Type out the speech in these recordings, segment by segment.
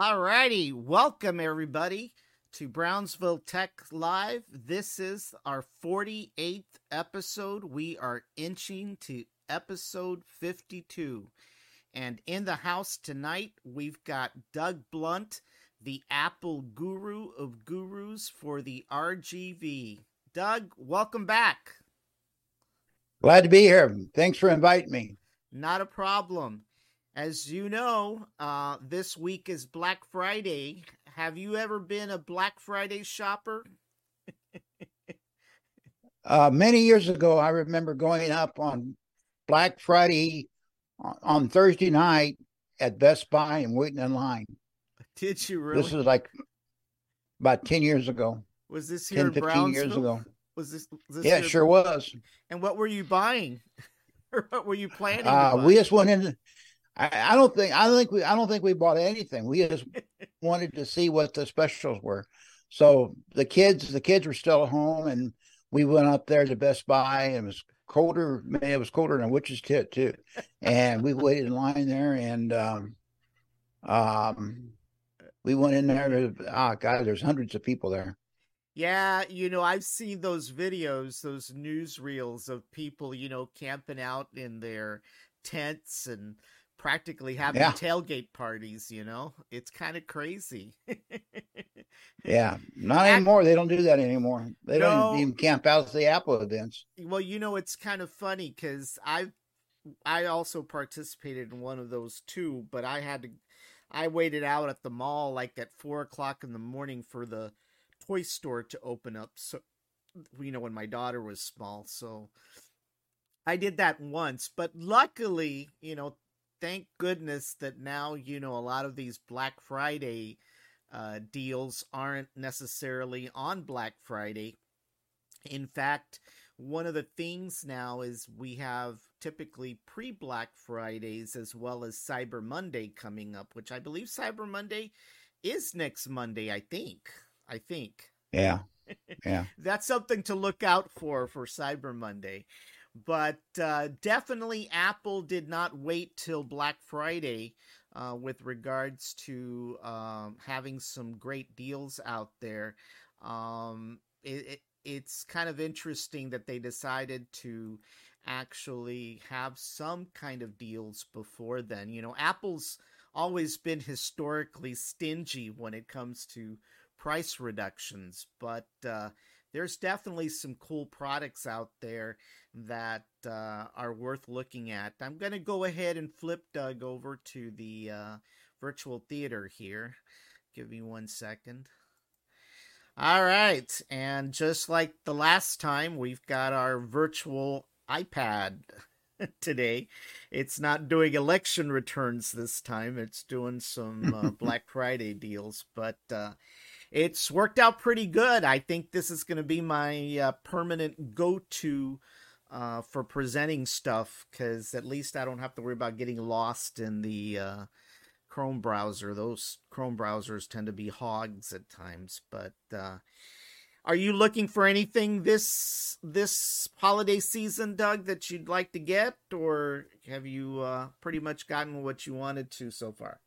All righty. Welcome, everybody, to Brownsville Tech Live. This is our 48th episode. We are inching to episode 52. And in the house tonight, we've got Doug Blunt, the Apple guru of gurus for the RGV. Doug, welcome back. Glad to be here. Thanks for inviting me. Not a problem. As you know, uh, this week is Black Friday. Have you ever been a Black Friday shopper? uh, many years ago, I remember going up on Black Friday on Thursday night at Best Buy and waiting in line. Did you really? This is like about 10 years ago. Was this here 10, 15 years ago? Was this, was this yeah, it sure was. And what were you buying? or what were you planning? Uh, we just went in. I, I, don't think I don't think we I don't think we bought anything. We just wanted to see what the specials were. So the kids the kids were still at home, and we went up there to Best Buy. And it was colder. Man, it was colder than a witch's tit too. And we waited in line there, and um, um, we went in there. To, oh God, there's hundreds of people there. Yeah, you know, I've seen those videos, those newsreels of people, you know, camping out in their tents and practically having yeah. tailgate parties, you know? It's kind of crazy. yeah, not anymore. They don't do that anymore. They no, don't even camp out at the Apple events. Well, you know, it's kind of funny because I I also participated in one of those too, but I had to I waited out at the mall like at four o'clock in the morning for the toy store to open up. So, you know, when my daughter was small. So I did that once, but luckily, you know, thank goodness that now, you know, a lot of these Black Friday uh, deals aren't necessarily on Black Friday. In fact, one of the things now is we have typically pre Black Fridays as well as Cyber Monday coming up, which I believe Cyber Monday is next Monday, I think. I think. Yeah. Yeah. That's something to look out for for Cyber Monday. But uh, definitely, Apple did not wait till Black Friday uh, with regards to um, having some great deals out there. Um, it, it, it's kind of interesting that they decided to actually have some kind of deals before then. You know, Apple's always been historically stingy when it comes to price reductions, but uh, there's definitely some cool products out there that uh, are worth looking at. I'm going to go ahead and flip Doug over to the uh, virtual theater here. Give me one second. All right. And just like the last time, we've got our virtual iPad today. It's not doing election returns this time, it's doing some uh, Black Friday deals. But uh, it's worked out pretty good. I think this is going to be my uh, permanent go to uh, for presenting stuff because at least I don't have to worry about getting lost in the uh, Chrome browser. Those Chrome browsers tend to be hogs at times. But uh, are you looking for anything this this holiday season, Doug, that you'd like to get, or have you uh, pretty much gotten what you wanted to so far?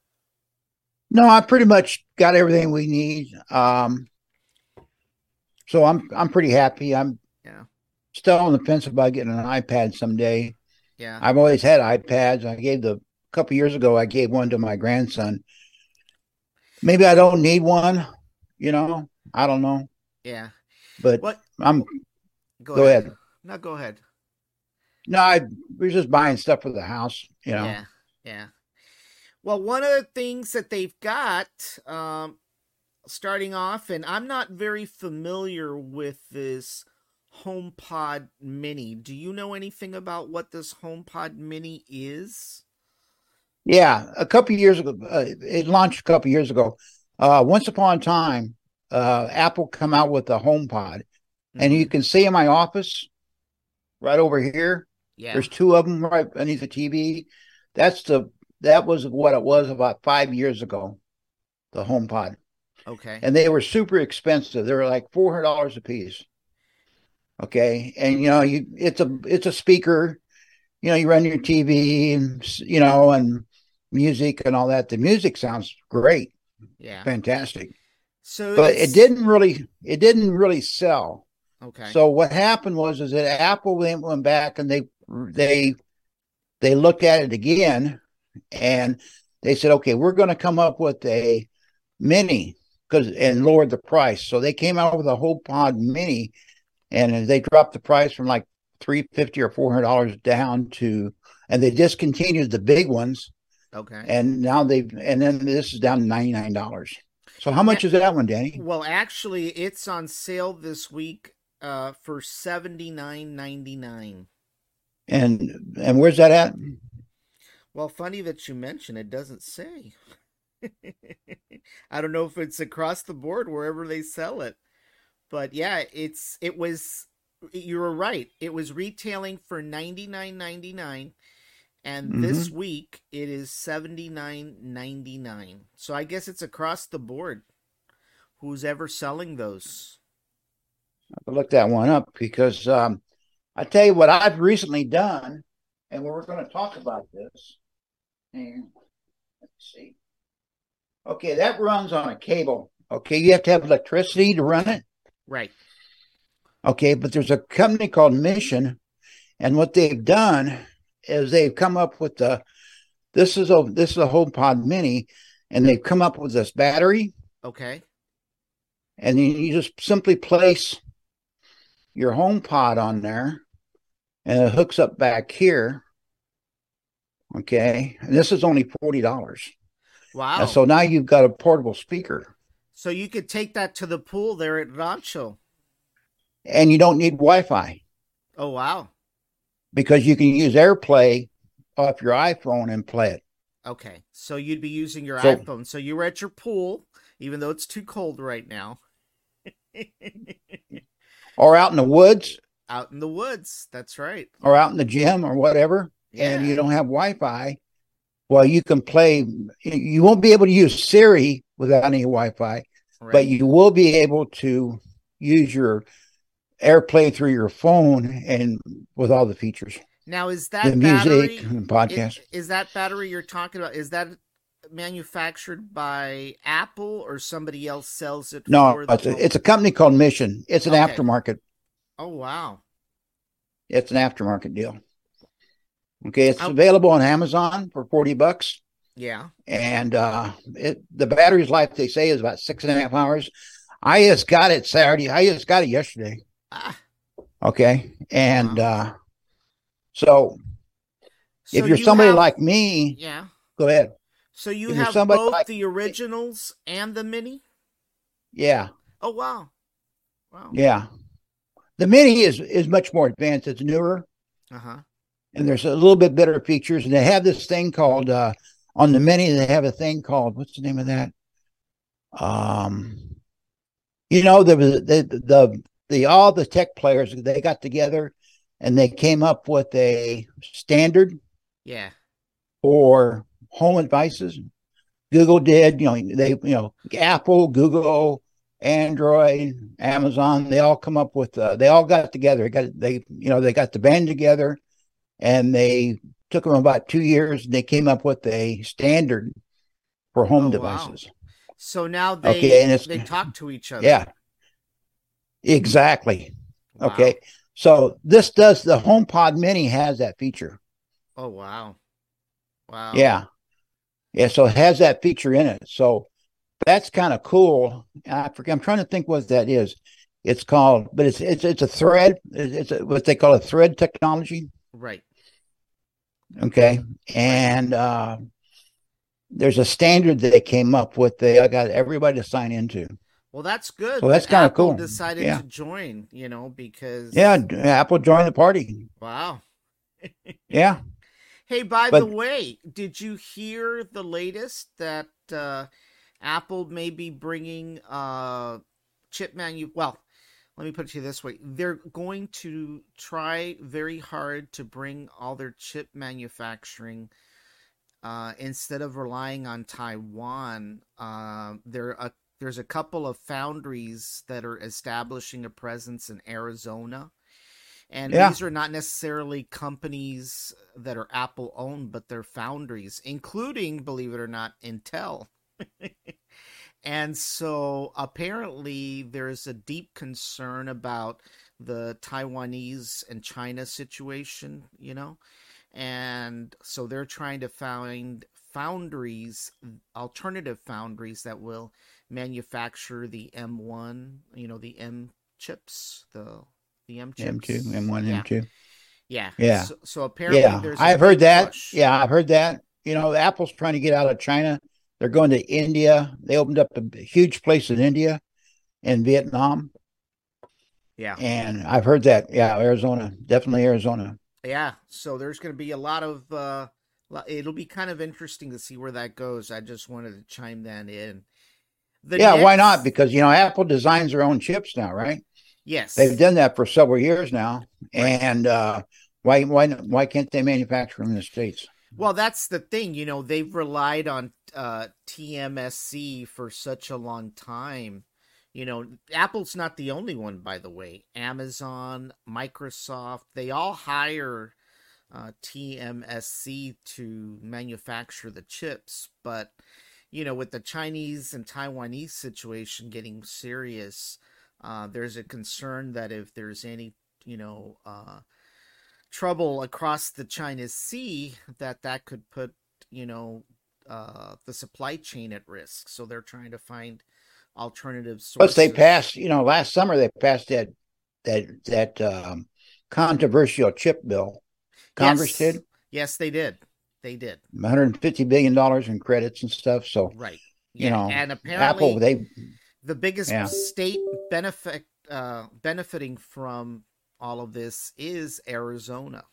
No, I pretty much got everything we need. Um, so I'm I'm pretty happy. I'm yeah still on the fence about getting an iPad someday. Yeah, I've always had iPads. I gave the a couple years ago. I gave one to my grandson. Maybe I don't need one. You know, I don't know. Yeah, but what? I'm. Go, go ahead. ahead. No, go ahead. No, I we're just buying stuff for the house. You know. Yeah, yeah. Well, one of the things that they've got, um, starting off, and I'm not very familiar with this HomePod Mini. Do you know anything about what this HomePod Mini is? Yeah, a couple years ago, uh, it launched a couple years ago. Uh, once upon a time, uh, Apple come out with a HomePod, mm-hmm. and you mm-hmm. can see in my office, right over here. Yeah, there's two of them right beneath the TV. That's the that was what it was about five years ago, the HomePod. Okay. And they were super expensive. They were like four hundred dollars a piece. Okay, and you know, you it's a it's a speaker. You know, you run your TV and you know and music and all that. The music sounds great. Yeah. fantastic. So, But it's- it didn't really it didn't really sell. Okay. So what happened was is that Apple went, went back and they they they looked at it again and they said, okay, we're going to come up with a mini because and lowered the price. So they came out with a HomePod mini and they dropped the price from like three fifty or four hundred dollars down to and they discontinued the big ones okay. and now they've and then this is down to ninety nine dollars. So how much is that one, Danny? Well, actually, it's on sale this week uh, for seventy nine ninety nine. And and where's that at? Well, funny that you mention it doesn't say. I don't know if it's across the board wherever they sell it. But yeah, it's it was you were right. It was retailing for 99.99 and this week it is 79.99. So I guess it's across the board. Who's ever selling those? to look that one up because um, I tell you what I've recently done, and we're going to talk about this. And let's see. Okay, that runs on a cable. Okay, you have to have electricity to run it. Right. Okay, but there's a company called Mission, and what they've done is they've come up with the this is a this is a HomePod Mini, and they've come up with this battery, Okay. and you, you just simply place your HomePod on there and it hooks up back here okay and this is only $40 Wow. so now you've got a portable speaker So you could take that to the pool there at Rancho. and you don't need wi-fi Oh wow. because you can use airplay off your iphone and play it Okay. So you'd be using your So- iPhone. So you were at your pool, even though it's too cold right now. or out in the woods Out in the woods. That's right. or out in the gym or whatever and you don't have wi-fi well you can play you won't be able to use siri without any wi-fi right. but you will be able to use your AirPlay through your phone and with all the features, now is that the battery music, and podcast. is, is that battery you're talking about? Is that manufactured by Apple or somebody else sells it? no, for the it's a, it's a company called Mission. It's an Okay. aftermarket. Oh wow. It's an aftermarket deal. Okay, it's available on Amazon for forty bucks, Yeah. and uh, it the battery's life they say is about six and a half hours. I just got it Saturday. I just got it yesterday. Ah, Okay, and uh, so so if you're you somebody have- like me, yeah. go ahead. So you if have both like- the originals and the mini? Yeah, Oh wow. Wow. Yeah. The mini is is much more advanced. It's newer Uh-huh. And there's a little bit better features. And they have this thing called uh on the mini, they have a thing called what's the name of that? Um you know, there was the the the all the tech players they got together and they came up with a standard Yeah. for home devices. Google did, you know, they you know, Apple, Google, Android, Amazon, they all come up with uh, they all got together. Got they you know, they got the band together and they took them about 2 years and they came up with a standard for home Oh, wow. devices. So now they Okay, and it's- they talk to each other. Yeah. Exactly. Wow. Okay. So this does the HomePod Mini has that feature. Oh wow. Wow. Yeah. Yeah. So it has that feature in it. So that's kind of cool. I forget, I'm trying to think what that is. It's called, but it's it's it's a thread. It's a, what they call a thread technology. Right. Okay. And uh, there's a standard that they came up with. They got everybody to sign into. Well, that's good. So that's that kinda cool. Decided Yeah. to join, you know, because Yeah. Apple joined the party. Wow. Yeah. Hey, by But- the way, did you hear the latest that uh, Apple may be bringing uh, chip manu? Well, let me put it to you this way: they're going to try very hard to bring all their chip manufacturing. Uh, instead of relying on Taiwan, uh, there a, there's a couple of foundries that are establishing a presence in Arizona. And Yeah. these are not necessarily companies that are Apple owned, but they're foundries, including, believe it or not, Intel. And so apparently there's a deep concern about the Taiwanese and China situation, you know? And so they're trying to find foundries, alternative foundries that will manufacture the M1, you know, the M chips, the the M chips. M2, M1, yeah. M2. Yeah. Yeah. So, so apparently Yeah, I've heard that. push. Yeah, I've heard that. You know, Apple's trying to get out of China. They're going to India. They opened up a huge place in India and Vietnam. Yeah. And I've heard that. Yeah, Arizona, definitely Arizona. Yeah, so there's going to be a lot of. Uh, it'll be kind of interesting to see where that goes. I just wanted to chime that in. The yeah, why not? Because you know, Apple designs their own chips now, right? yes, They've done that for several years now, Right. and uh, why why why can't they manufacture them in the states? Well, that's the thing. You know, they've relied on uh, TMSC for such a long time. You know, Apple's not the only one, by the way. Amazon, Microsoft, they all hire uh, TMSC to manufacture the chips. But, you know, with the Chinese and Taiwanese situation getting serious, uh, there's a concern that if there's any, you know, uh, trouble across the China Sea, that that could put, you know, uh, the supply chain at risk. So they're trying to find alternative sources. Plus, they passed. You know, last summer they passed that that that um, controversial chip bill. Congress Yes. did Yes, they did. They did. 150 billion dollars in credits and stuff. So Right. you know, and apparently Apple they the biggest Yeah. state benefit uh, benefiting from all of this is Arizona.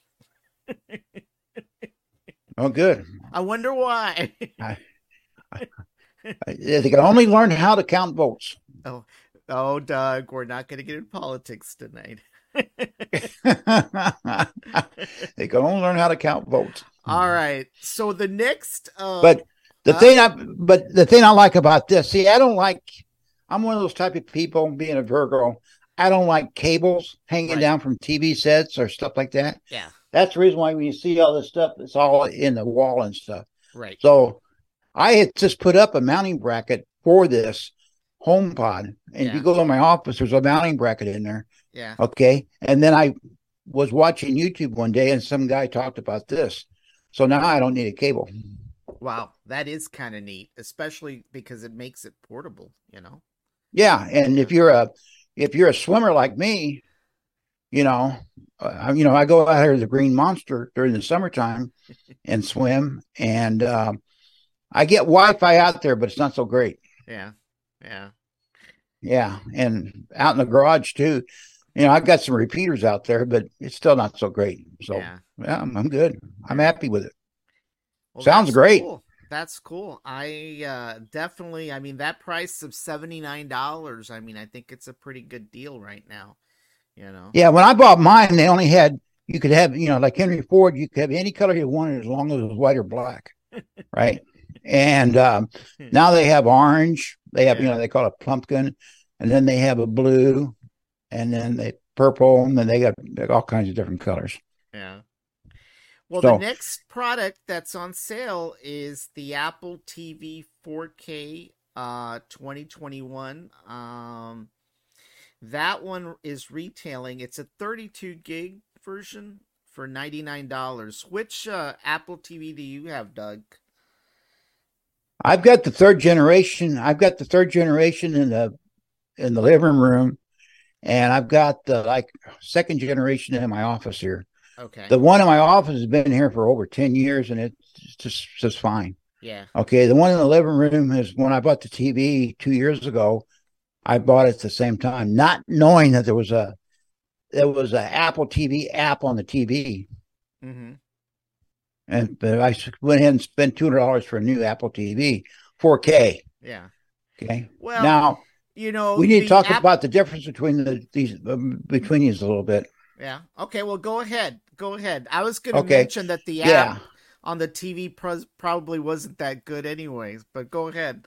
oh good. I wonder why. They can only learn how to count votes. oh, oh, Doug, we're not going to get in politics tonight. they can only learn how to count votes. All right. So the next, uh, But the Huh? thing I but the thing I like about this, see, I don't like I'm one of those type of people being a Virgo. I don't like cables hanging Right. down from TV sets or stuff like that. yeah, That's the reason why when you see all this stuff, it's all in the wall and stuff. right. So I had just put up a mounting bracket for this HomePod. And if you go to my office, there's a mounting bracket in there. Yeah. Okay. And then I was watching YouTube one day and some guy talked about this. So now I don't need a cable. Wow, that is kind of neat, especially because it makes it portable. You know. Yeah, and if you're a if you're a swimmer like me, you know, uh, you know, I go out here to the Green Monster during the summertime and swim, and um, I get Wi-Fi out there, but it's not so great. Yeah. Yeah. Yeah, and out in the garage too. You know, I've got some repeaters out there, but it's still not so great. So yeah, yeah. I'm, I'm good. I'm happy with it. Well, Sounds great. cool. That's cool. I uh, definitely. I mean, that price of seventy nine dollars. I mean, I think it's a pretty good deal right now. You know. Yeah, when I bought mine, they only had you could have, you know, like Henry Ford, you could have any color you wanted as long as it was white or black. right. And um, now they have orange. They have, you know, they call it pumpkin, and then they have a blue, and then they purple, and then they got they got all kinds of different colors. Yeah. Well, So- the next product that's on sale is the Apple TV 4K uh 2021. Um that one is retailing. It's a 32 gig version for $99. Which uh Apple TV do you have, Doug? I've got the third generation. I've got the third generation in the in the living room, and I've got the like second generation in my office here. Okay. The one in my office has been here for over 10 years and it's just just fine. yeah. Okay. The one in the living room is when I bought the TV two years ago. I bought it at the same time, not knowing that there was a there was an Apple TV app on the TV. Mm-hmm. And but I went ahead and spent two hundred dollars for a new Apple TV, 4K. Yeah. Okay. Well, now you know, we need to talk App- about the difference between the these um, between these a little bit. Yeah. Okay, well go ahead. Go ahead. I was going to Okay. mention that the app Yeah. on the TV probably wasn't that good anyways, but go ahead.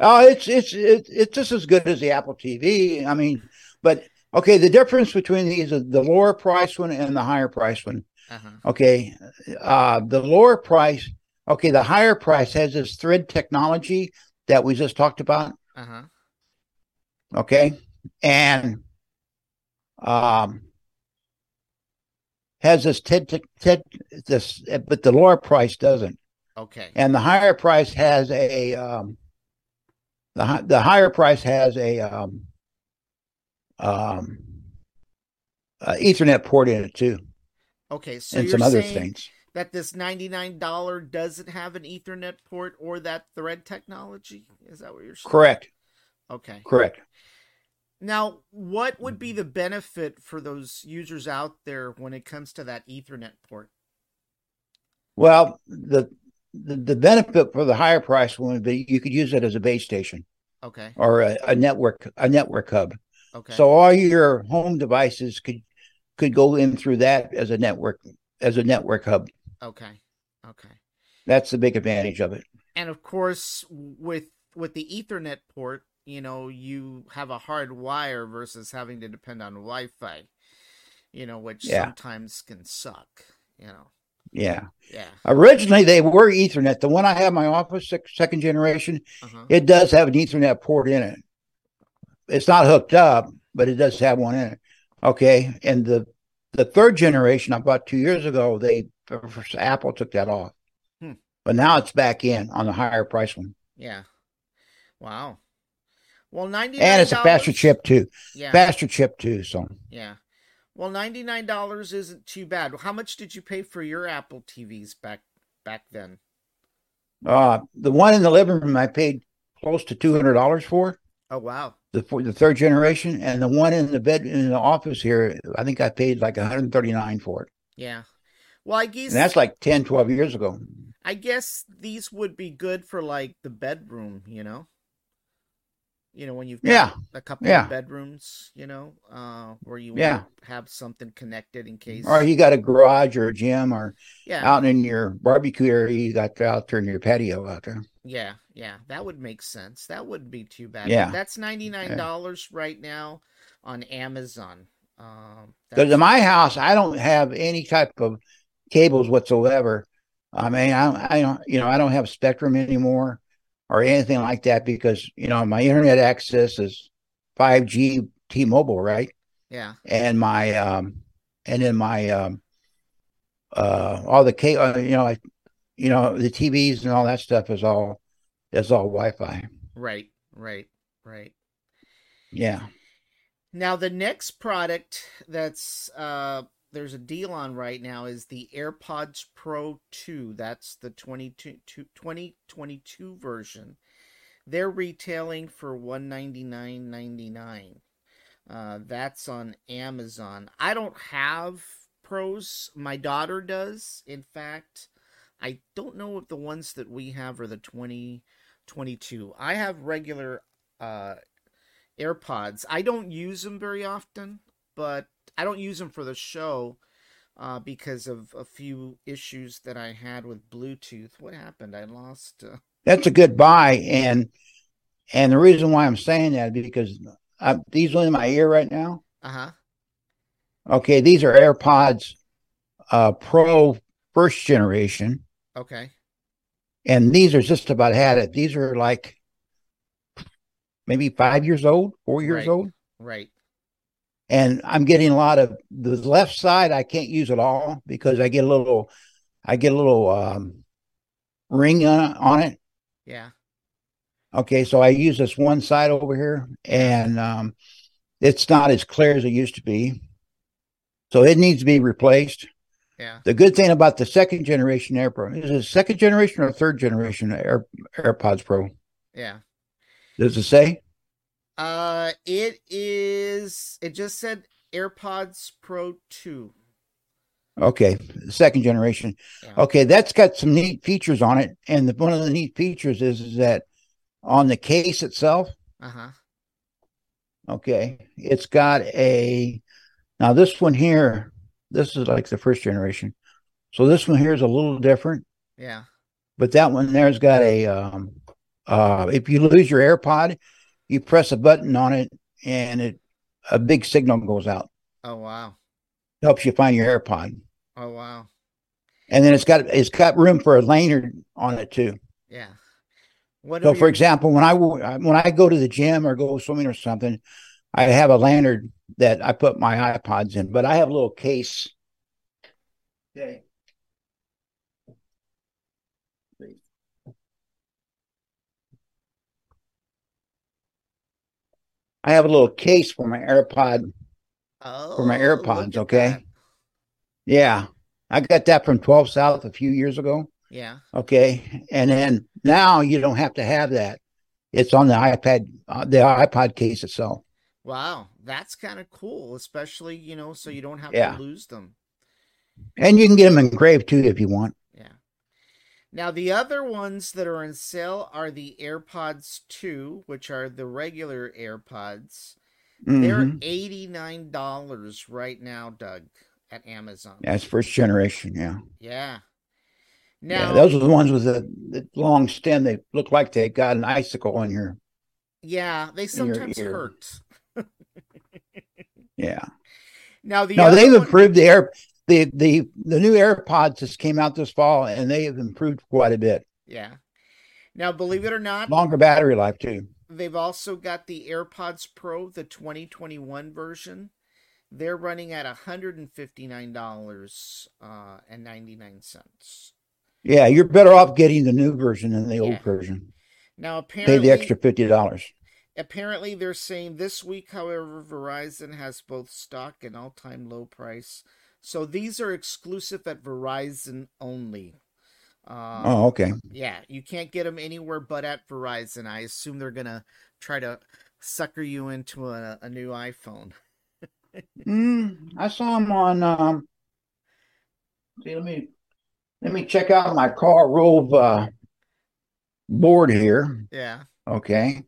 Oh, it's it's it's it's just as good as the Apple TV. I mean, but okay, the difference between these is the lower price one and the higher price one. Uh-huh. Okay, uh, the lower price, okay, the higher price has this thread technology that we just talked about. Uh huh. Okay, and um, has this TED, TED this, but the lower price doesn't. Okay. And the higher price has a um, the the higher price has a um, um, uh, Ethernet port in it too, Okay. So and you're some other saying things. that this ninety nine dollar doesn't have an Ethernet port or that thread technology? Is that what you're saying? Correct. Okay. Correct. Now, what would be mm-hmm. the benefit for those users out there when it comes to that Ethernet port? Well, the, the the benefit for the higher price one would be you could use it as a base station Okay. or a, a network a network hub. Okay. So all your home devices could could go in through that as a network as a network hub. okay. Okay. That's the big advantage of it. And of course, with with the Ethernet port, you know, you have a hard wire versus having to depend on Wi-Fi. You know, which Yeah. sometimes can suck. You know. Yeah. Yeah. Originally they were Ethernet. The one I have in my office, sec- second generation, Uh-huh. it does have an Ethernet port in it. It's not hooked up, but it does have one in it. Okay. And the the third generation I bought two years ago, they Apple took that off. Hmm. But now it's back in on the higher price one. Yeah. Wow. Well, ninety And it's a faster chip too. Yeah. Faster chip too. So Yeah. Well, ninety nine dollars isn't too bad. How much did you pay for your Apple TVs back back then? uh the one in the living room I paid close to two hundred dollars for. Oh wow. The the third generation. And the one in the bed in the office here, I think I paid like 139 for it. Yeah. Well, I guess And that's like 10, 12 years ago. I guess these would be good for like the bedroom, you know. You know when you've got Yeah. a couple Yeah. of bedrooms, you know, uh, where you Yeah. have something connected in case. Or you got a garage or a gym or yeah, out in your barbecue area, you got out there in your patio out there. yeah, yeah. That would make sense. That wouldn't be too bad. Yeah. that's ninety nine dollars right now on Amazon. Um, Because in my house, I don't have any type of cables whatsoever. I mean, I, I don't, you know, I don't have Spectrum anymore or anything like that because you know my internet access is 5G T-Mobile, right? yeah, And my, um, and then my, um, uh, all the cable, uh, you know, I, you know, the TVs and all that stuff is all is all Wi-Fi. right, right, right. Yeah. Now the next product that's uh there's a deal on right now is the AirPods Pro 2. That's the 22 2022 version. They're retailing for 199.99. Uh that's on Amazon. I don't have pros. My daughter does. In fact, I don't know if the ones that we have are the 2022. I have regular uh AirPods. I don't use them very often, but I don't use them for the show uh, because of a few issues that I had with Bluetooth. What happened? I lost. Uh... That's a good buy, and and the reason why I'm saying that is because I, these are in my ear right now. Uh huh. Okay, these are AirPods uh, Pro first generation, Okay. and these are just about had it. These are like maybe five years old, four years Right. old, Right. And I'm getting a lot of the left side. I can't use at all because I get a little, I get a little um, ring on, on it. Yeah. Okay, so I use this one side over here, and um, it's not as clear as it used to be. So it needs to be replaced. Yeah. The good thing about the second generation AirPro is it second generation or third generation Air, AirPods Pro? Yeah. Does it say? Uh, it is. It just said AirPods Pro Two. Okay, second generation. Yeah. Okay, that's got some neat features on it, and the, one of the neat features is is that on the case itself, Uh huh. okay, it's got a. Now this one here, this is like the first generation, so this one here is a little different. Yeah. but that one there's got a um uh if you lose your AirPod, you press a button on it and it a big signal goes out. Oh wow. Helps you find your AirPod. Oh wow. And then it's got it's got room for a lanyard on it too. Yeah. What So, are for your- example, when I when I go to the gym or go swimming or something, I have a lantern that I put my iPods in, but I have a little case. Okay. I have a little case for my AirPod. for my Oh, AirPods, okay? Yeah, I got that from 12 South a few years ago. Yeah. Okay. And then now you don't have to have that. It's on the iPad, uh, the iPod case itself. Wow, that's kind of cool, especially you know, so you don't have Yeah. to lose them. And you can get them engraved too if you want. Yeah. Now the other ones that are on sale are the AirPods 2, which are the regular AirPods. They're Mhm. $89 right now, Doug, at Amazon. That's first generation. Yeah. Yeah. yeah. Now, Those are the ones with the, the long stem. They look like they got an icicle on your. yeah, they sometimes hurt. Yeah. Now the No, they've one- improved the air. The, the the new AirPods just came out this fall, and they have improved quite a bit. Yeah. Now, believe it or not, Longer battery life too. They've also got the AirPods Pro, the 2021 version. They're running at $159 uh, and 99 cents. Yeah, you're better off getting the new version than the old version. Now, Pay the extra fifty dollars. apparently they're saying this week, however, Verizon has both stock and all-time low price. So these are exclusive at Verizon only. Um, Oh, okay. Yeah, you can't get them anywhere but at Verizon. I assume they're gonna try to sucker you into a, a new iPhone. Mm, I saw them on. Um, see, let me let me check out my car Rove uh, board here. Yeah. Okay,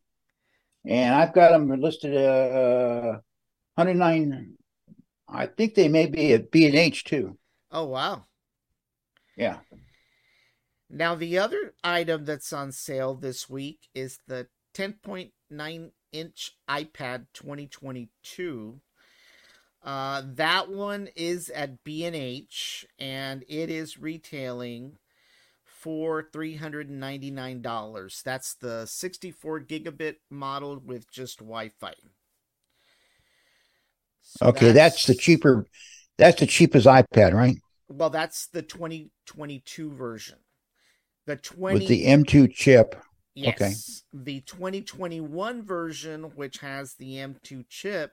and I've got them listed at uh, 109. I think they may be at B and H too. Oh wow. Yeah. Now the other item that's on sale this week is the 10.9 inch iPad 2022. Uh, that one is at B&H and it is retailing for $399. That's the 64 gigabit model with just Wi-Fi. So Okay, that's the cheaper. That's the cheapest iPad, right? Well, that's the 2022 version. The 20 With the M2 chip. Yes. Okay. The 2021 version, which has the M2 chip,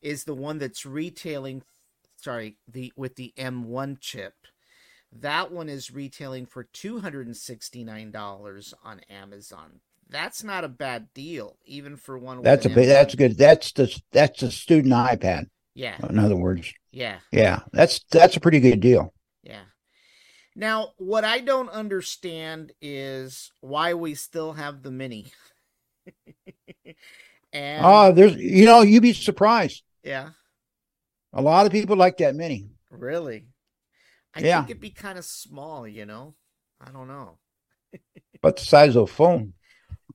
is the one that's retailing. Sorry, the with the M1 chip. That one is retailing for two hundred and sixty nine dollars on Amazon. That's not a bad deal, even for one. That's a big. That's good. That's the that's a student iPad. Yeah, In other words, yeah, yeah, that's that's a pretty good deal. yeah. Now, what I don't understand is why we still have the mini. and Oh, there's you know you'd be surprised. yeah. A lot of people like that mini. Really? I Yeah. think it'd be kind of small, you know? I don't know. But the size of a phone.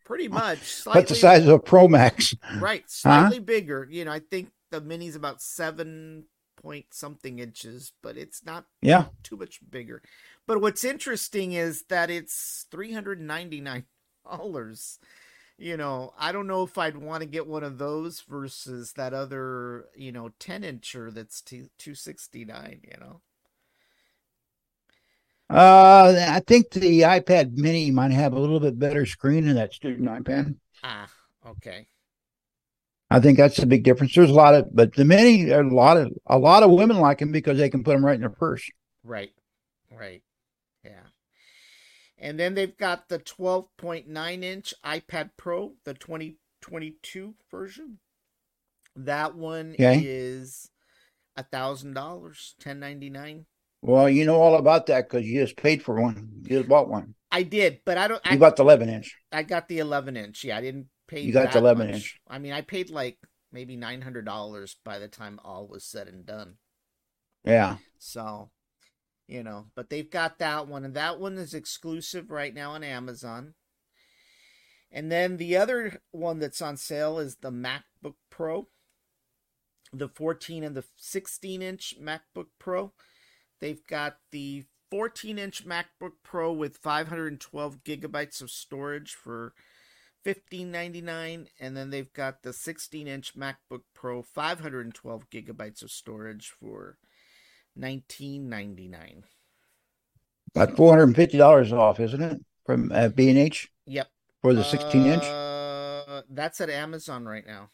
Pretty much. Slightly, But the size of a Pro Max. Right. Slightly bigger. You know, I think the mini's about seven point something inches, but it's not Yeah. too much bigger. But what's interesting is that it's $399. You know, I don't know if I'd want to get one of those versus that other, you know, 10 incher that's two- 269 you know? Uh, I think the iPad Mini might have a little bit better screen than that student iPad. Ah, okay. I think that's the big difference. There's a lot of, but the Mini, a lot of a lot of women like them because they can put them right in their purse. Right. Right. Yeah. And then they've got the 12.9 inch iPad Pro, the 2022 version. That one Okay. is a thousand dollars, ten ninety nine. Well, you know all about that because you just paid for one. You just bought one. I did, but I don't. You I, bought the 11 inch. I got the 11 inch. Yeah, I didn't pay. You got the 11 much. inch. I mean, I paid like maybe nine hundred dollars by the time all was said and done. Yeah. So, you know, but they've got that one, and that one is exclusive right now on Amazon. And then the other one that's on sale is the MacBook Pro, the 14 and the 16 inch MacBook Pro. They've got the 14 inch MacBook Pro with 512 gigabytes of storage for 1599 and then they've got the 16 inch MacBook Pro 512 gigabytes of storage for 1999. About four hundred and fifty dollars off, isn't it, from uh, B and H Yep. for the sixteen inch? Uh, that's at Amazon right now.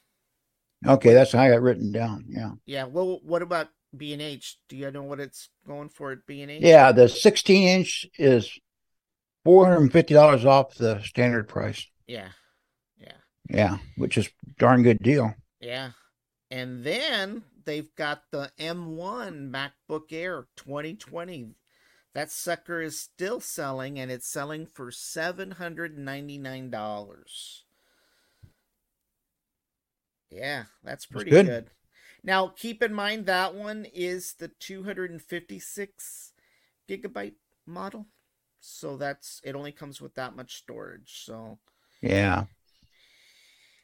Okay, that's how I got written down. Yeah, Yeah. Well, what about B and H? Do you know what it's going for at B and H? yeah. The sixteen inch is four hundred and fifty dollars off the standard price. Yeah. Yeah. Yeah, which is darn good deal. Yeah. And then they've got the M1 MacBook Air 2020. That sucker is still selling and it's selling for $799. Yeah, that's pretty good. good. Now, keep in mind that one is the 256 gigabyte model. So that's it only comes with that much storage. So Yeah,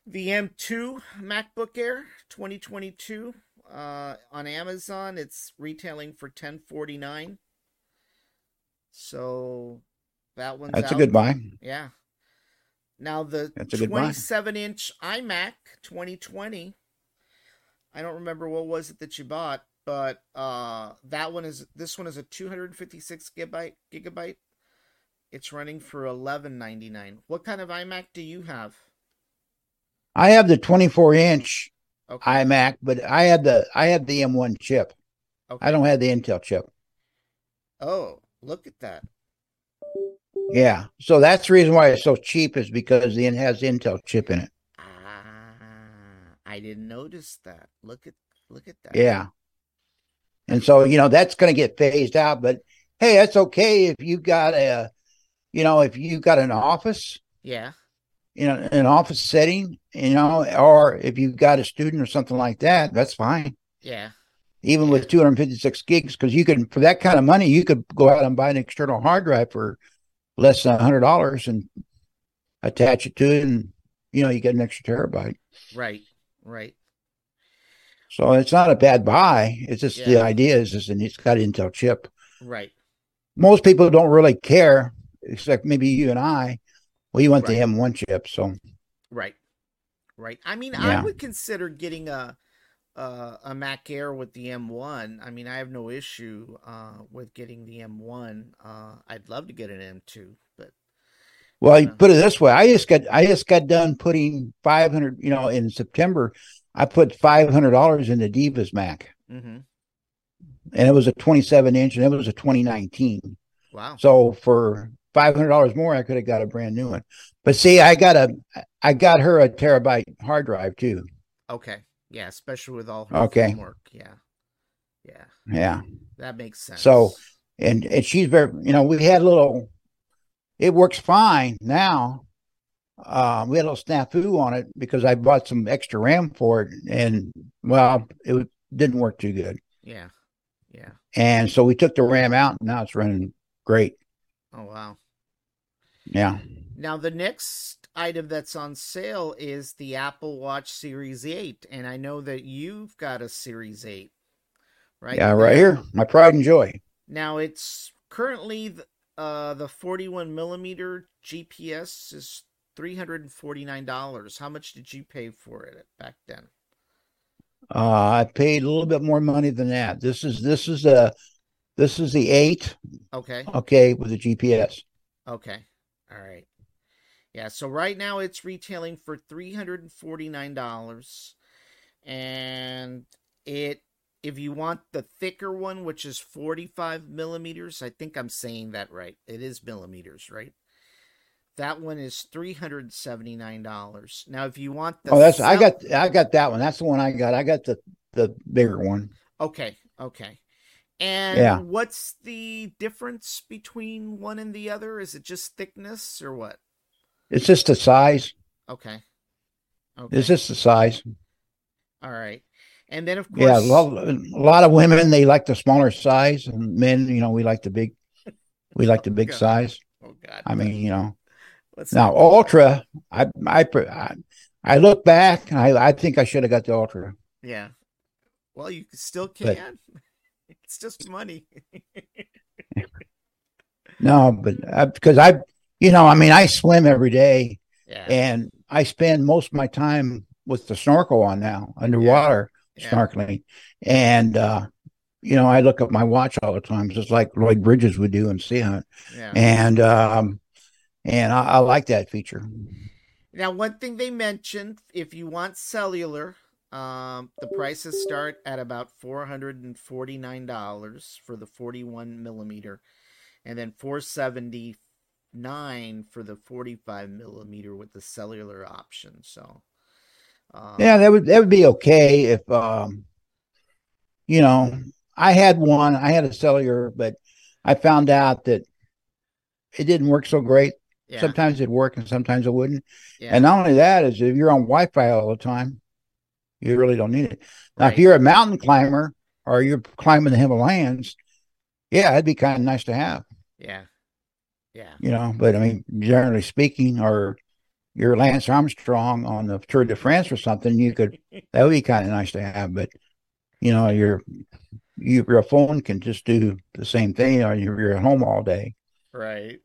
the M2 MacBook Air 2022 uh, on Amazon, it's retailing for 1049. So that one's that's a good buy. Yeah. Now the That's a good buy. 27 inch iMac 2020. I don't remember what was it that you bought, but uh, that one is this one is a 256 gigabyte gigabyte. It's running for 11.99. What kind of iMac do you have? I have the twenty four inch Okay. iMac, but I had the I had the M one chip. okay. I don't have the Intel chip. Oh, look at that. Yeah, so that's the reason why it's so cheap is because it has the Intel chip in it. I didn't notice that. Look at look at that. Yeah. And so, you know, that's going to get phased out, but hey, that's okay if you got a, you know, if you got an office, Yeah. you know, an office setting, you know, or if you've got a student or something like that, that's fine. Yeah. Even with 256 gigs, because you can, for that kind of money, you could go out and buy an external hard drive for less than a $100 and attach it to it. And, you know, you get an extra terabyte. Right. Right. So it's not a bad buy. It's just the Yeah. idea is, is that it's got Intel chip. Right. most people don't really care, except maybe you and I. We want the M1 chip, so Right. Right. I mean, Yeah. I would consider getting a uh, a Mac Air with the M1. I mean, I have no issue uh, with getting the M1. Uh, I'd love to get an M2, but well, you put it this way. I just got I just got done putting five hundred. You know, in September, I put five hundred dollars in the Divas Mac, hmm and it was a twenty-seven inch, and it was a twenty nineteen. wow. So for five hundred dollars more, I could have got a brand new one. But see, I got a I got her a terabyte hard drive too. Okay. Yeah, especially with all her Okay. homework. Yeah. Yeah. Yeah. That makes sense. So- and and she's very you know we had a little it works fine now uh, we had a little snafu on it because i bought some extra ram for it and well it didn't work too good yeah. Yeah. and so we took the ram out and now it's running great Oh wow. yeah Now the next item that's on sale is the Apple Watch Series 8 and I know that you've got a Series 8. Right? yeah right here my pride and joy Now it's currently uh the 41 millimeter GPS is $349. How much did you pay for it back then? uh i paid a little bit more money than that this is this is the this is the eight Okay. okay with the gps Okay. All right. Yeah, so right now it's retailing for $349 and it if you want the thicker one which is 45 millimeters i think i'm saying that right. It is millimeters right? That one is $379 now if you want the oh that's i got i got that one. That's the one i got. I got the the bigger one. Okay okay. And Yeah. what's the difference between one and the other? Is it just thickness or what? It's just the size. Okay. Okay. it's just the size. All right and then of course Yeah, a lot, a lot of women they like the smaller size, and men, you know, we like the big, we like the oh, big God. size. oh god I mean, you know, Let's now ultra, I, I, I, I look back, and I, I think I should have got the ultra. Yeah. Well, you still But- can. it's just money. No, but uh, because I, you know, I mean, I swim every day, Yeah. and I spend most of my time with the snorkel on now underwater Yeah. and uh, you know, I look at my watch all the time, just like Lloyd Bridges would do in Sea Hunt, yeah. and um, and I, I like that feature. Now, one thing they mentioned, if you want cellular, um, the prices start at about four hundred and forty nine dollars for the forty one millimeter, and then four seventy nine for the forty five millimeter with the cellular option. So, um, Yeah, that would that would be okay if um you know, I had one, I had a cellular, but I found out that it didn't work so great. yeah, Sometimes it'd work and sometimes it wouldn't. yeah, And not only that is if you're on Wi-Fi all the time, you really don't need it. Now, right. if you're a mountain climber or you're climbing the Himalayas, yeah, it'd be kind of nice to have, yeah, yeah, you know. But I mean, generally speaking, or you're Lance Armstrong on the Tour de France or something, you could that would be kind of nice to have. But you know, your your phone can just do the same thing, or you're, at home all day. right.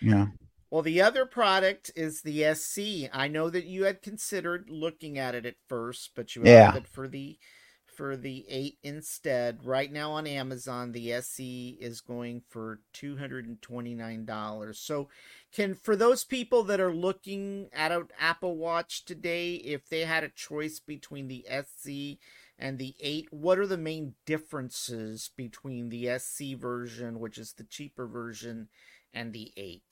Yeah. Well, the other product is the SE. I know that you had considered looking at it at first, but you Yeah. opted for the for the eight instead. Right now on Amazon, the SE is going for two hundred and twenty nine dollars. So, can for those people that are looking at an Apple Watch today, if they had a choice between the SE and the 8 what are the main differences between the SE version which is the cheaper version and the 8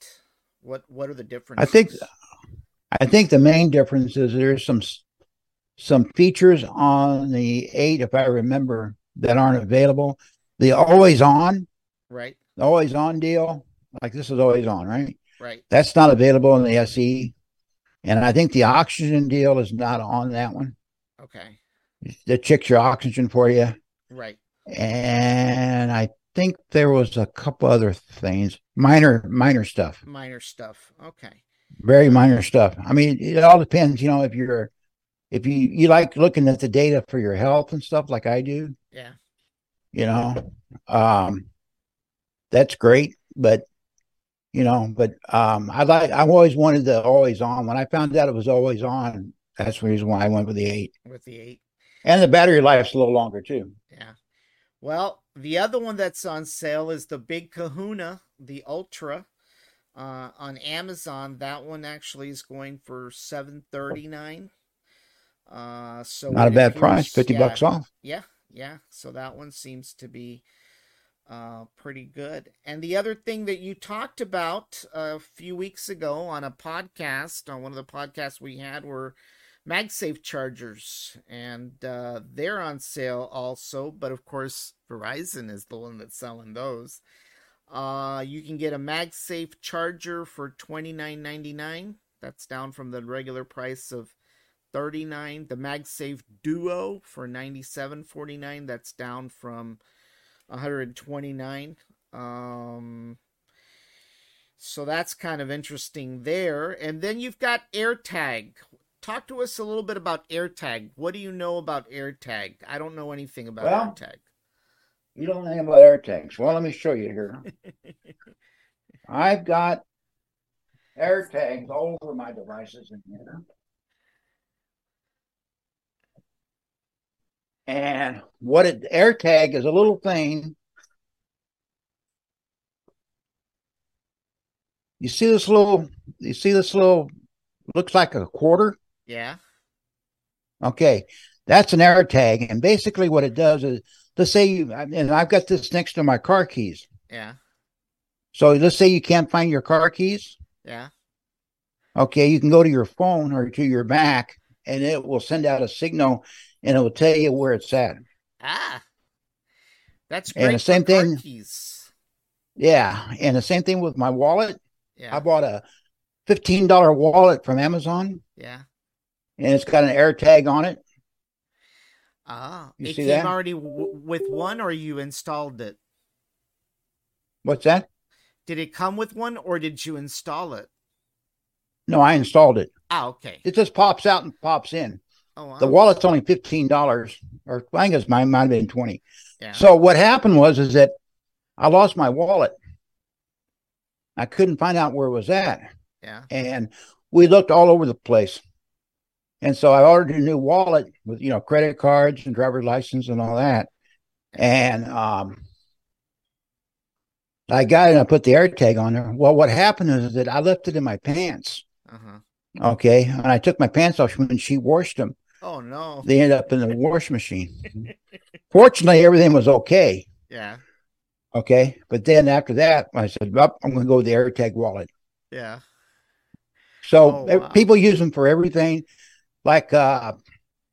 what what are the differences I think I think the main difference is there's some some features on the eight, if I remember, that aren't available. The always on, right the always on deal, like this is always on, right? Right That's not available in the SE. And I think the oxygen deal is not on that one. okay That checks your oxygen for you. right And I think there was a couple other things, minor, minor stuff, minor stuff okay very minor stuff. I mean, it all depends, you know, if you're, if you, you like looking at the data for your health and stuff like I do, yeah you know, um, that's great. But, you know, but, um, I like, I've always wanted the always on. When I found out it was always on, that's the reason why I went with the eight. with the 8 And the battery life's a little longer too. yeah well the other one that's on sale is the big kahuna the ultra uh, on amazon that one actually is going for 739 uh so Not a bad price, 50 yeah, bucks off. Yeah, yeah. So that one seems to be uh, pretty good. And the other thing that you talked about a few weeks ago on a podcast, on one of the podcasts we had, were MagSafe chargers, and uh, they're on sale also. But of course, Verizon is the one that's selling those. Uh, you can get a MagSafe charger for twenty nine ninety nine. That's down from the regular price of 39 the magsafe duo for 97.49 that's down from 129 um so that's kind of interesting there and then you've got airtag talk to us a little bit about airtag what do you know about airtag i don't know anything about Well- airtag You don't know anything about AirTags. Well, let me show you here. I've got AirTags all over my devices in here. And what it air tag is a little thing. You see this little you see this little looks like a quarter? yeah Okay, that's an air tag, and basically what it does is, let's say you, and I've got this next to my car keys. yeah So let's say you can't find your car keys. yeah Okay, you can go to your phone or to your Mac, and it will send out a signal, and it will tell you where it's at. ah that's great. And the same thing- keys Yeah, and the same thing with my wallet. yeah I bought a fifteen dollar wallet from Amazon, yeah and it's got an air tag on it. ah You it see came that? already w- with one or you installed it What's that? Did it come with one or did you install it? No, I installed it. Ah, okay. It just pops out and pops in. Oh, wow. The wallet's only fifteen dollars, or I think it's mine might have been twenty. yeah. So what happened was is that I lost my wallet, I couldn't find out where it was at. Yeah. And we looked all over the place. And so I ordered a new wallet with, you know, credit cards and driver's license and all that. And um, I got it and I put the air tag on there. Well, what happened is that I left it in my pants. Uh-huh. Okay. And I took my pants off when she washed them. Oh no. They end up in the wash machine. Fortunately, everything was okay. Yeah. Okay. But then after that, I said, well, I'm going to go with the AirTag wallet. Yeah. So Oh, wow. people use them for everything. Like uh,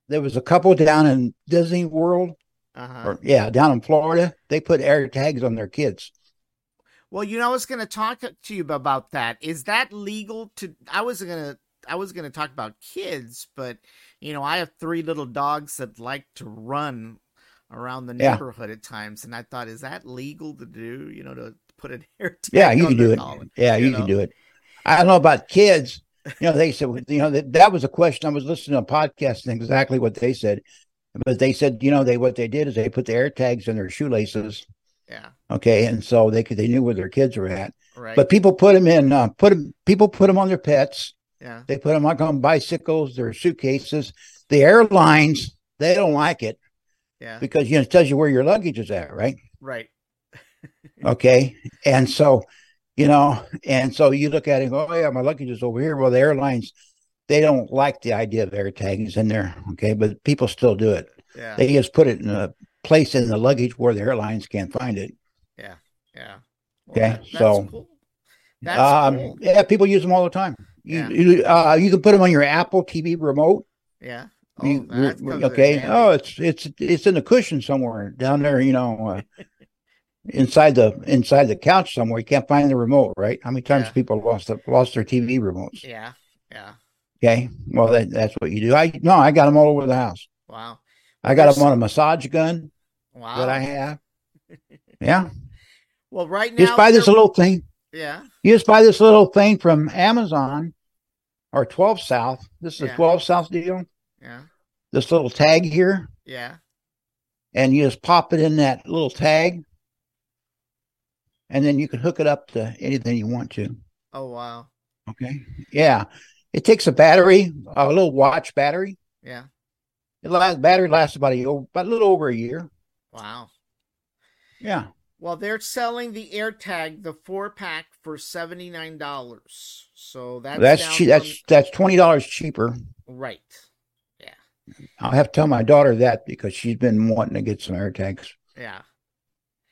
there was a couple down in Disney World, Uh-huh. or yeah, down in Florida. They put AirTags on their kids. Well, you know, I was going to talk to you about that. Is that legal to? I was going to. I was going to talk about kids, but you know, I have three little dogs that like to run around the Yeah. neighborhood at times, and I thought, is that legal to do? You know, to put an air tag Yeah, you can do it. Yeah, you, know? can do it. I don't know about kids. You know, they said, you know, that, that was a question. I was listening to a podcast and exactly what they said. But they said, you know, they what they did is they put the air tags in their shoelaces. Yeah, Okay, and so they could they knew where their kids were at. right. But people put them in, uh, put them. People put them on their pets. Yeah, They put them like on bicycles, their suitcases. The airlines they don't like it yeah, because you know it tells you where your luggage is at, right? right. Okay, and so you know, and so you look at it, go, oh yeah, my luggage is over here. Well, the airlines they don't like the idea of air tags in there. Okay, but people still do it. Yeah, They just put it in a place in the luggage where the airlines can't find it. yeah. Well, Okay, that- that's so, cool. That's um, cool. yeah, people use them all the time. You Yeah. you, uh, you can put them on your Apple TV remote. Yeah. Oh, You- that comes in okay. Oh, it's it's it's in the cushion somewhere down there. You know, uh, inside the inside the couch somewhere. You can't find the remote, right? How many times Yeah. people lost the, lost their TV remotes? Yeah. Yeah. Okay. Well, that, that's what you do. I no, I got them all over the house. Wow. I got There's- them on a massage gun Wow. that I have. Yeah. well, right now, Just buy this little thing. Yeah. You just buy this little thing from Amazon or 12 South. This is Yeah. a 12 South deal. Yeah. This little tag here. Yeah. and you just pop it in that little tag and then you can hook it up to anything you want to Oh wow. okay yeah it takes a battery a little watch battery Yeah. it lasts battery lasts about a, about a little over a year Wow. yeah Well, they're selling the AirTag, the four pack, for seventy nine dollars. So that's that's che- from- that's that's twenty dollars cheaper right. Yeah. I'll have to tell my daughter that because she's been wanting to get some AirTags. Yeah.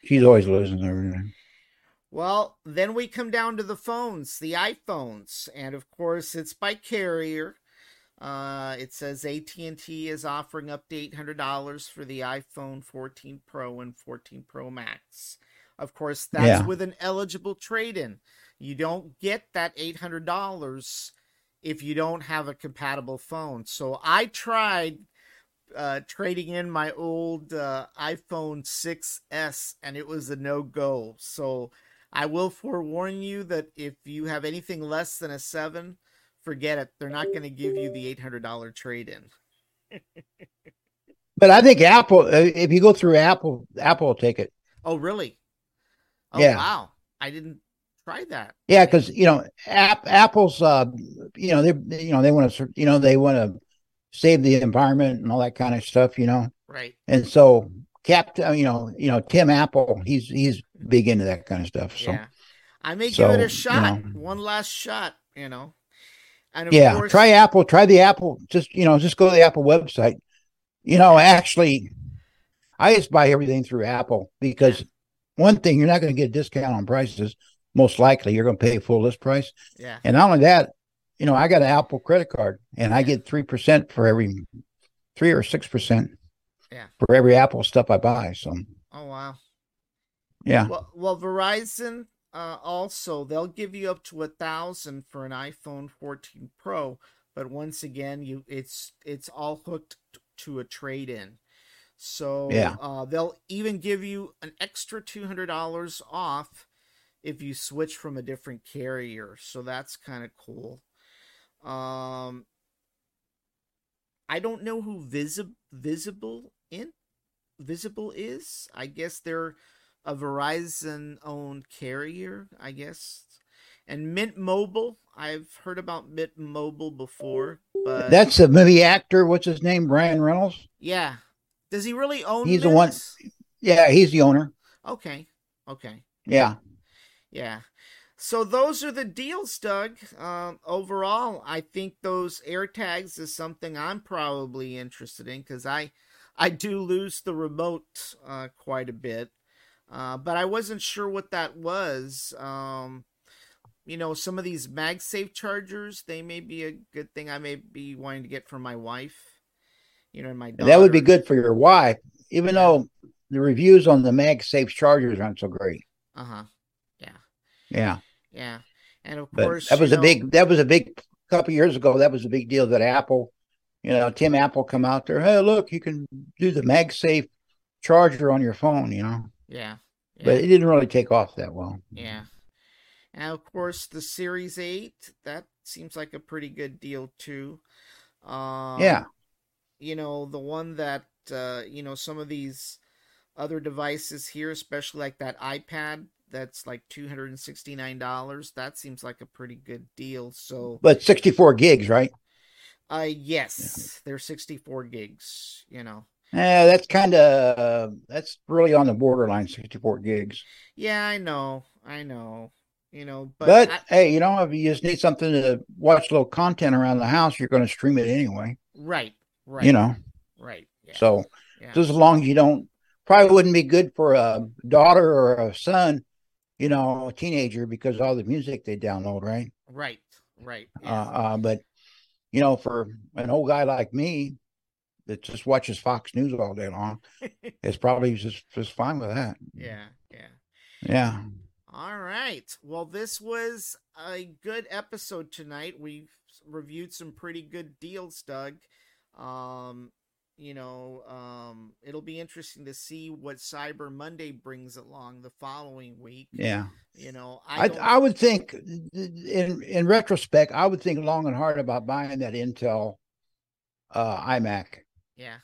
she's always losing everything Well, then we come down to the phones, the iPhones, and of course it's by carrier. Uh, it says AT&T is offering up to $800 for the iPhone 14 Pro and 14 Pro Max. Of course, that's Yeah. with an eligible trade-in. You don't get that $800 if you don't have a compatible phone. So I tried uh, trading in my old uh, iPhone 6S and it was a no go. So I will forewarn you that if you have anything less than a 7, forget it. They're not going to give you the $800 trade in. but i think apple uh, if you go through apple apple will take it Oh, really? Oh, Yeah. wow. I didn't try that. Yeah, because you know, app, Apple's, uh, you know, they, you know, they want to, you know, they want to save the environment and all that kind of stuff, you know, Right. and so Cap, uh, you know, you know, Tim Apple, he's he's big into that kind of stuff. So yeah. I may so, give it a shot. know. One last shot, you know. And yeah, course, try Apple, try the Apple, just you know, just go to the Apple website. You know, actually, I just buy everything through Apple because one thing, you're not going to get a discount on prices. Most likely, you're going to pay full list price. Yeah. And not only that, you know, I got an Apple credit card and I get 3% for every three or 6% Yeah. for every Apple stuff I buy. So, Oh, wow. yeah. Well, well, Verizon uh, also they'll give you up to a thousand for an iPhone 14 Pro, but once again, you it's it's all hooked to a trade in. So Yeah. uh, they'll even give you an extra two hundred dollars off if you switch from a different carrier. So that's kind of cool. Um, I don't know who Visib- Visible in Visible is. I guess they're a Verizon owned carrier, I guess. And Mint Mobile, I've heard about Mint Mobile before, but That's the movie actor. What's his name? Brian Reynolds. yeah. Does he really own? He's the one- Yeah, he's the owner. Okay. Okay. Yeah. Yeah. So those are the deals, Doug. Um, overall, I think those AirTags is something I'm probably interested in because I, I do lose the remote uh, quite a bit, uh, but I wasn't sure what that was. Um, you know, some of these MagSafe chargers, they may be a good thing. I may be wanting to get for my wife. You know, and my daughter. That would be good for your wife, even Yeah. though the reviews on the MagSafe chargers aren't so great. Uh huh. Yeah. Yeah. Yeah. And of But course, that was a know- big that was a big couple years ago. That was a big deal that Apple, you know, Tim Apple come out there. Hey, look, you can do the MagSafe charger on your phone. You know, Yeah. yeah. but it didn't really take off that well. Yeah. And of course, the Series 8, that seems like a pretty good deal too. Um, Yeah. You know, the one that, uh, you know, some of these other devices here, especially like that iPad, that's like $269. That seems like a pretty good deal. So, But 64 gigs, right? uh, yes, they're 64 gigs, you know. Yeah, that's kind of uh, that's really on the borderline. 64 gigs. Yeah, I know. I know. You know, but, But, I- hey, you know, if you just need something to watch a little content around the house, you're going to stream it anyway. right, right. You know, right. Yeah. so yeah. just as long as you don't, probably wouldn't be good for a daughter or a son, you know, a teenager because all the music they download, right? Right, right. Uh, uh, but you know, for an old guy like me that just watches Fox News all day long, it's probably just just fine with that. yeah, yeah. Yeah. All right. Well, this was a good episode tonight. We've reviewed some pretty good deals, Doug. Um, you know, um, it'll be interesting to see what Cyber Monday brings along the following week. Yeah. You know, I I, I, would think in in retrospect, I would think long and hard about buying that Intel uh iMac yeah,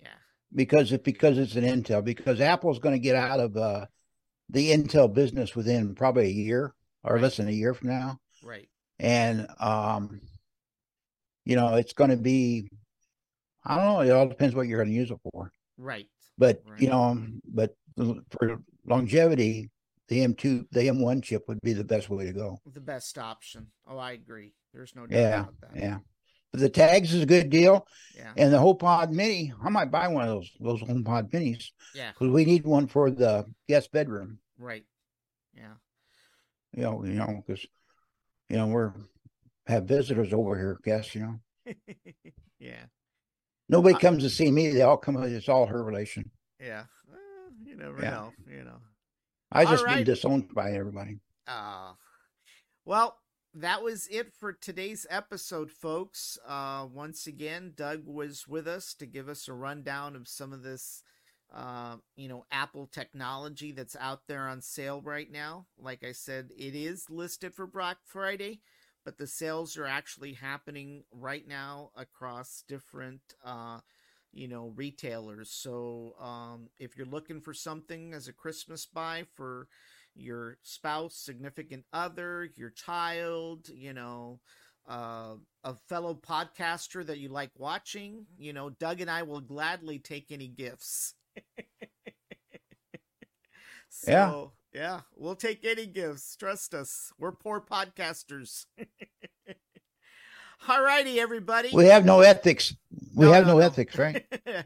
yeah, because it because it's an Intel because Apple's going to get out of uh the Intel business within probably a year or Right. less than a year from now. right, and um you know it's going to be i don't know it all depends what you're going to use it for right. but Right. you know but for longevity the m2 the m1 chip would be the best way to go The best option. Oh, I agree. There's no doubt yeah about that. yeah the tags is a good deal yeah, and the HomePod mini i might buy one of those those home pod minis yeah. because we need one for the guest bedroom Right. Yeah. you know you know because you know we're have visitors over here guests you know yeah. nobody I- comes to see me they all come it's all her relation Yeah. Well, you never Yeah. know. You know. I just right. been disowned by everybody. Uh, well, that was it for today's episode, folks. Uh, once again, Doug was with us to give us a rundown of some of this, uh, you know, Apple technology that's out there on sale right now. Like I said, it is listed for Black Friday, but the sales are actually happening right now across different, uh, you know, retailers. So um, if you're looking for something as a Christmas buy for your spouse, significant other, your child, you know, uh, a fellow podcaster that you like watching, you know, Doug and I will gladly take any gifts. so, Yeah. yeah, we'll take any gifts. Trust us. We're poor podcasters. All righty, everybody. We have no ethics. We No, have no, no, no. ethics, right?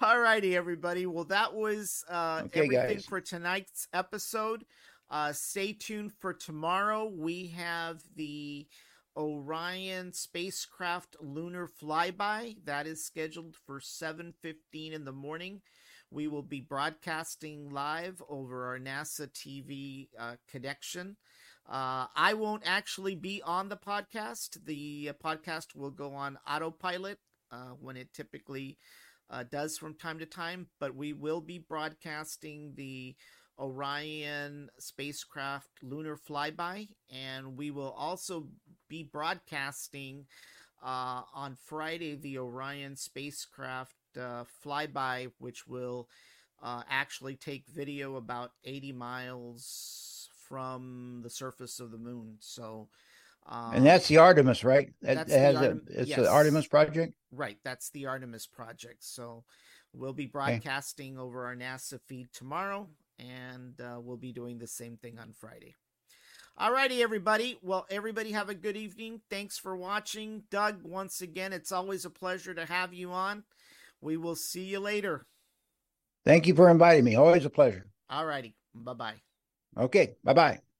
All righty, everybody. Well, that was uh, Okay, everything guys. for tonight's episode. Uh, stay tuned for tomorrow. We have the Orion spacecraft lunar flyby that is scheduled for 7:15 in the morning. We will be broadcasting live over our NASA TV uh, connection. Uh, I won't actually be on the podcast. The uh, podcast will go on autopilot uh, when it typically uh, does from time to time, but we will be broadcasting the Orion spacecraft lunar flyby, and we will also be broadcasting uh, on Friday the Orion spacecraft uh, flyby, which will uh, actually take video about 80 miles from the surface of the moon. So, um, and that's the Artemis, right? That, has Artem- a, it's yes. the Artemis project. Right, that's the Artemis project. So, we'll be broadcasting okay. over our NASA feed tomorrow, and uh, we'll be doing the same thing on Friday. All righty, everybody. Well, everybody have a good evening. Thanks for watching. Doug, once again, it's always a pleasure to have you on. We will see you later. Thank you for inviting me. Always a pleasure. All righty. Bye bye. Okay. Bye bye.